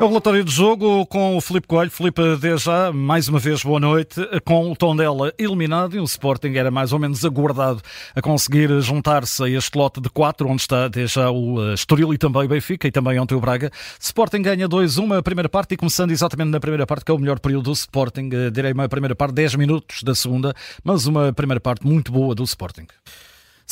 É o relatório de jogo com o Filipe Coelho. Filipe, desde já, mais uma vez, boa noite. Com o Tondela eliminado e o Sporting era mais ou menos aguardado a conseguir juntar-se a este lote de quatro, onde está desde já o eh, Estoril e também o Benfica e também ontem o Braga. Sporting ganha 2-1 a primeira parte e começando exatamente na primeira parte, que é o melhor período do Sporting. Eh, direi uma primeira parte, 10 minutos da segunda, mas uma primeira parte muito boa do Sporting.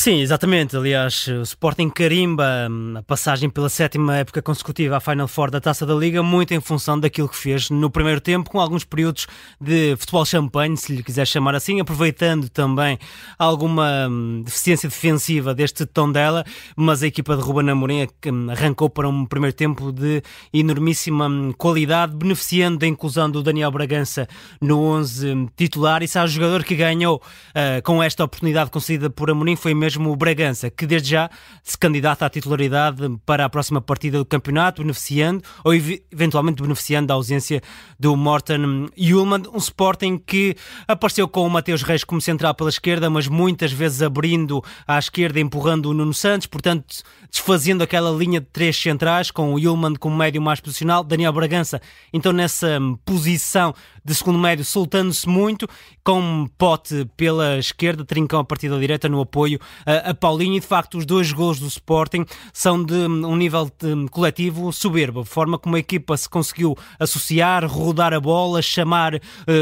Sim, exatamente. Aliás, o Sporting carimba hum, a passagem pela sétima época consecutiva à Final Four da Taça da Liga, muito em função daquilo que fez no primeiro tempo, com alguns períodos de futebol champanhe, se lhe quiser chamar assim, aproveitando também alguma hum, deficiência defensiva deste tom dela, mas a equipa de Ruben Amorim hum, arrancou para um primeiro tempo de enormíssima qualidade, beneficiando da inclusão do Daniel Bragança no 11 titular, e se há jogador que ganhou uh, com esta oportunidade concedida por Amorim foi mesmo mesmo o Bragança, que desde já se candidata à titularidade para a próxima partida do campeonato, beneficiando ou eventualmente beneficiando da ausência do Morten Ullmann, um Sporting que apareceu com o Mateus Reis como central pela esquerda, mas muitas vezes abrindo à esquerda, empurrando o Nuno Santos, portanto desfazendo aquela linha de três centrais, com o Ullmann como médio mais posicional, Daniel Bragança então nessa posição de segundo médio, soltando-se muito, com Pote pela esquerda, Trincão a partir da direita no apoio a, Paulinho e de facto os dois gols do Sporting são de um nível de, coletivo soberbo, forma como a equipa se conseguiu associar, rodar a bola, chamar uh,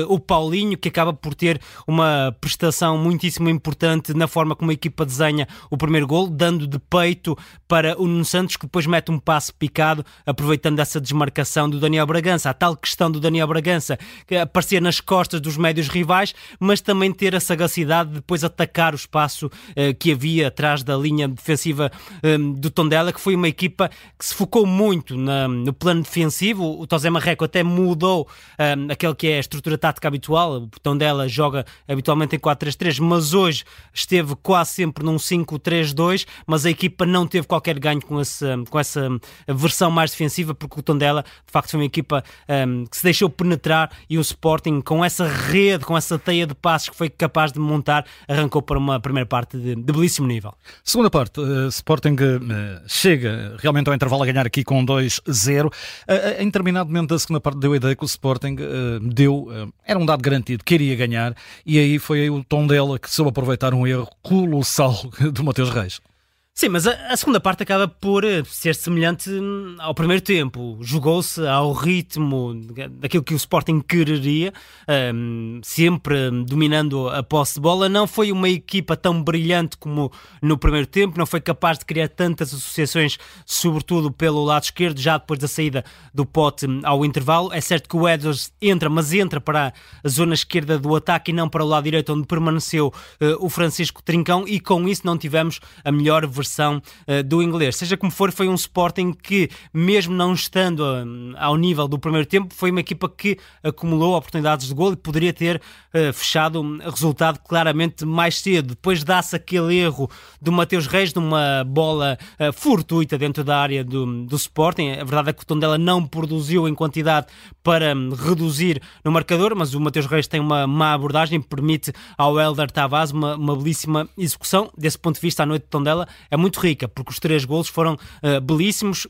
o Paulinho, que acaba por ter uma prestação muitíssimo importante na forma como a equipa desenha o primeiro gol, dando de peito para o Nuno Santos, que depois mete um passo picado, aproveitando essa desmarcação do Daniel Bragança. A tal questão do Daniel Bragança, que aparecer nas costas dos médios rivais, mas também ter a sagacidade de depois atacar o espaço uh, que havia atrás da linha defensiva um, do Tondela, que foi uma equipa que se focou muito na, no plano defensivo. O Tosé Marreco até mudou um, aquele que é a estrutura tática habitual. O Tondela joga habitualmente em 4-3-3, mas hoje esteve quase sempre num 5-3-2, mas a equipa não teve qualquer ganho com, esse, com essa versão mais defensiva, porque o Tondela, de facto, foi uma equipa um, que se deixou penetrar e o Sporting, com essa rede, com essa teia de passos que foi capaz de montar, arrancou para uma primeira parte de, de belíssimo nível. Segunda parte, uh, Sporting uh, chega realmente ao intervalo a ganhar aqui com 2-0. Uh, em determinado momento da segunda parte deu a ideia que o Sporting deu, era um dado garantido, queria ganhar, e aí foi aí o tom dela que soube aproveitar um erro colossal do Mateus Reis. Sim, mas a, a, segunda parte acaba por eh, ser semelhante ao primeiro tempo. Jogou-se ao ritmo daquilo que o Sporting quereria, um, sempre dominando a posse de bola. Não foi uma equipa tão brilhante como no primeiro tempo, não foi capaz de criar tantas associações, sobretudo pelo lado esquerdo, já depois da saída do pote hum, ao intervalo. É certo que o Edwards entra, mas entra para a zona esquerda do ataque e não para o lado direito, onde permaneceu uh, o Francisco Trincão, e com isso não tivemos a melhor versão versão uh, do inglês. Seja como for, foi um Sporting que, mesmo não estando uh, ao nível do primeiro tempo, foi uma equipa que acumulou oportunidades de gol e poderia ter uh, fechado o resultado claramente mais cedo. Depois dá-se aquele erro do Mateus Reis numa bola fortuita dentro da área do, do Sporting. A verdade é que o Tondela não produziu em quantidade para um, reduzir no marcador, mas o Mateus Reis tem uma má abordagem, permite ao Helder Tavares uma, uma belíssima execução. Desse ponto de vista, a noite de Tondela é é muito rica, porque os três golos foram uh, belíssimos,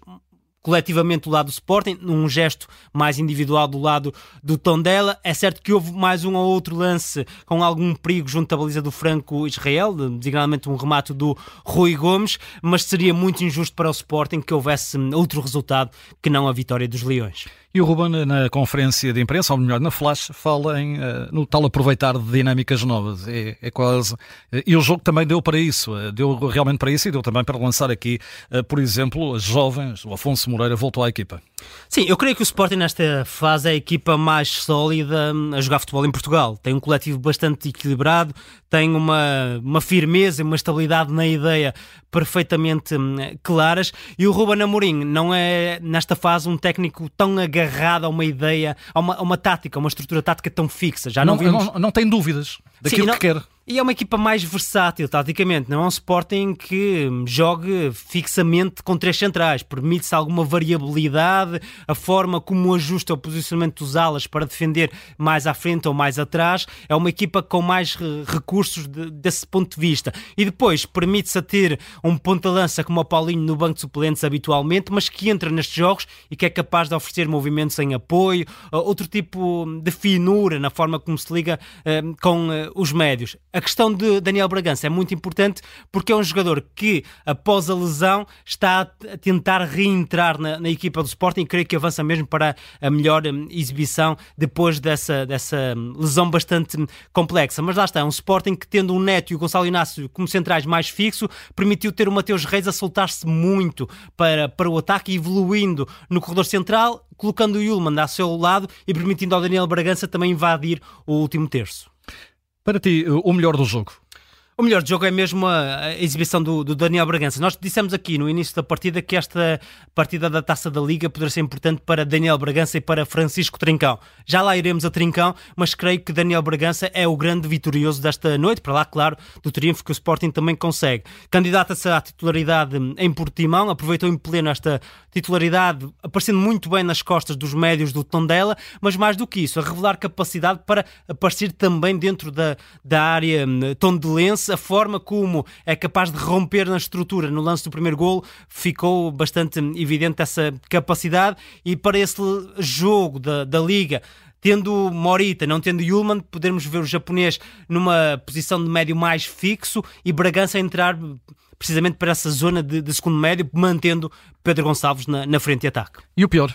coletivamente do lado do Sporting, num gesto mais individual do lado do Tondela. É certo que houve mais um ou outro lance com algum perigo junto à baliza do Franco Israel, designadamente um remate do Rui Gomes, mas seria muito injusto para o Sporting que houvesse outro resultado que não a vitória dos Leões. E o Ruben, na conferência de imprensa, ou melhor, na Flash, fala em, uh, no tal aproveitar de dinâmicas novas. É, é quase. Uh, e o jogo também deu para isso, uh, deu realmente para isso e deu também para lançar aqui, por exemplo, jovens. O Afonso Moreira voltou à equipa. Sim, eu creio que o Sporting nesta fase é a equipa mais sólida a jogar futebol em Portugal. Tem um coletivo bastante equilibrado, tem uma, uma firmeza e uma estabilidade na ideia perfeitamente hum, claras e o Ruben Amorim não é nesta fase um técnico tão agarrado a uma ideia, a uma, a uma tática, a uma estrutura tática tão fixa. Já não, não, vimos... não, não tem dúvidas. daquilo Sim, não... que quer. E é uma equipa mais versátil, taticamente. Não é um Sporting que jogue fixamente com três centrais. Permite-se alguma variabilidade, a forma como ajusta o posicionamento dos alas para defender mais à frente ou mais atrás. É uma equipa com mais recursos de, desse ponto de vista. E depois permite-se ter um ponta-lança como o Paulinho no banco de suplentes habitualmente, mas que entra nestes jogos e que é capaz de oferecer movimentos em apoio, outro tipo de finura na forma como se liga eh, com eh, os médios a questão de Daniel Bragança é muito importante porque é um jogador que, após a lesão, está a tentar reentrar na, na equipa do Sporting e creio que avança mesmo para a melhor um, exibição depois dessa, dessa um, lesão bastante um, complexa. Mas lá está, é um Sporting que, tendo o Neto e o Gonçalo Inácio como centrais mais fixo, permitiu ter o Mateus Reis a soltar-se muito para, para o ataque, evoluindo no corredor central, colocando o Yulman ao seu lado e permitindo ao Daniel Bragança também invadir o último terço. Para ti, o melhor do jogo? O melhor jogo é mesmo a, exibição do, do, Daniel Bragança. Nós dissemos aqui no início da partida que esta partida da Taça da Liga poderia ser importante para Daniel Bragança e para Francisco Trincão. Já lá iremos a Trincão, mas creio que Daniel Bragança é o grande vitorioso desta noite, para lá, claro, do triunfo que o Sporting também consegue. Candidata-se à titularidade em Portimão, aproveitou em pleno esta titularidade, aparecendo muito bem nas costas dos médios do Tondela, mas mais do que isso, a revelar capacidade para aparecer também dentro da, da área hum, tondelense a forma como é capaz de romper na estrutura no lance do primeiro gol, ficou bastante evidente essa capacidade. E para esse jogo da, da Liga, tendo Morita, não tendo Yulman, podemos ver o japonês numa posição de médio mais fixo e Bragança entrar precisamente para essa zona de, de segundo médio, mantendo Pedro Gonçalves na, na frente de ataque. E o pior?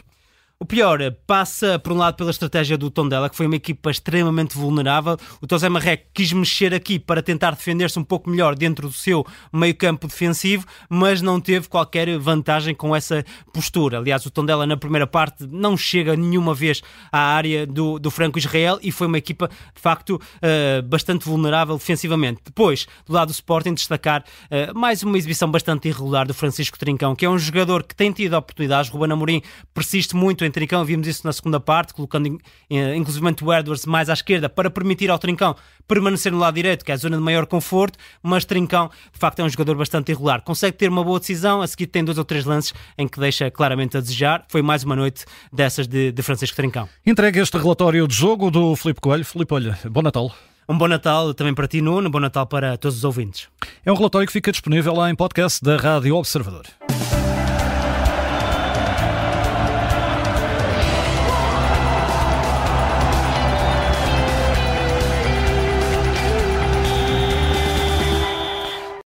O pior passa, por um lado, pela estratégia do Tondela, que foi uma equipa extremamente vulnerável. O Tosé Marrec quis mexer aqui para tentar defender-se um pouco melhor dentro do seu meio-campo defensivo, mas não teve qualquer vantagem com essa postura. Aliás, o Tondela, na primeira parte, não chega nenhuma vez à área do, do Franco-Israel e foi uma equipa, de facto, uh, bastante vulnerável defensivamente. Depois, do lado do Sporting, destacar uh, mais uma exibição bastante irregular do Francisco Trincão, que é um jogador que tem tido oportunidades. Ruben Amorim persiste muito em em Trincão, vimos isso na segunda parte, colocando inclusive o Edwards mais à esquerda para permitir ao Trincão permanecer no lado direito, que é a zona de maior conforto, mas Trincão de facto é um jogador bastante irregular. Consegue ter uma boa decisão, a seguir tem dois ou três lances em que deixa claramente a desejar. Foi mais uma noite dessas de, de Francisco Trincão. Entrega este relatório de jogo do Filipe Coelho. Filipe, olha, bom Natal. Um bom Natal também para ti, Nuno. Bom Natal para todos os ouvintes. É um relatório que fica disponível lá em podcast da Rádio Observador.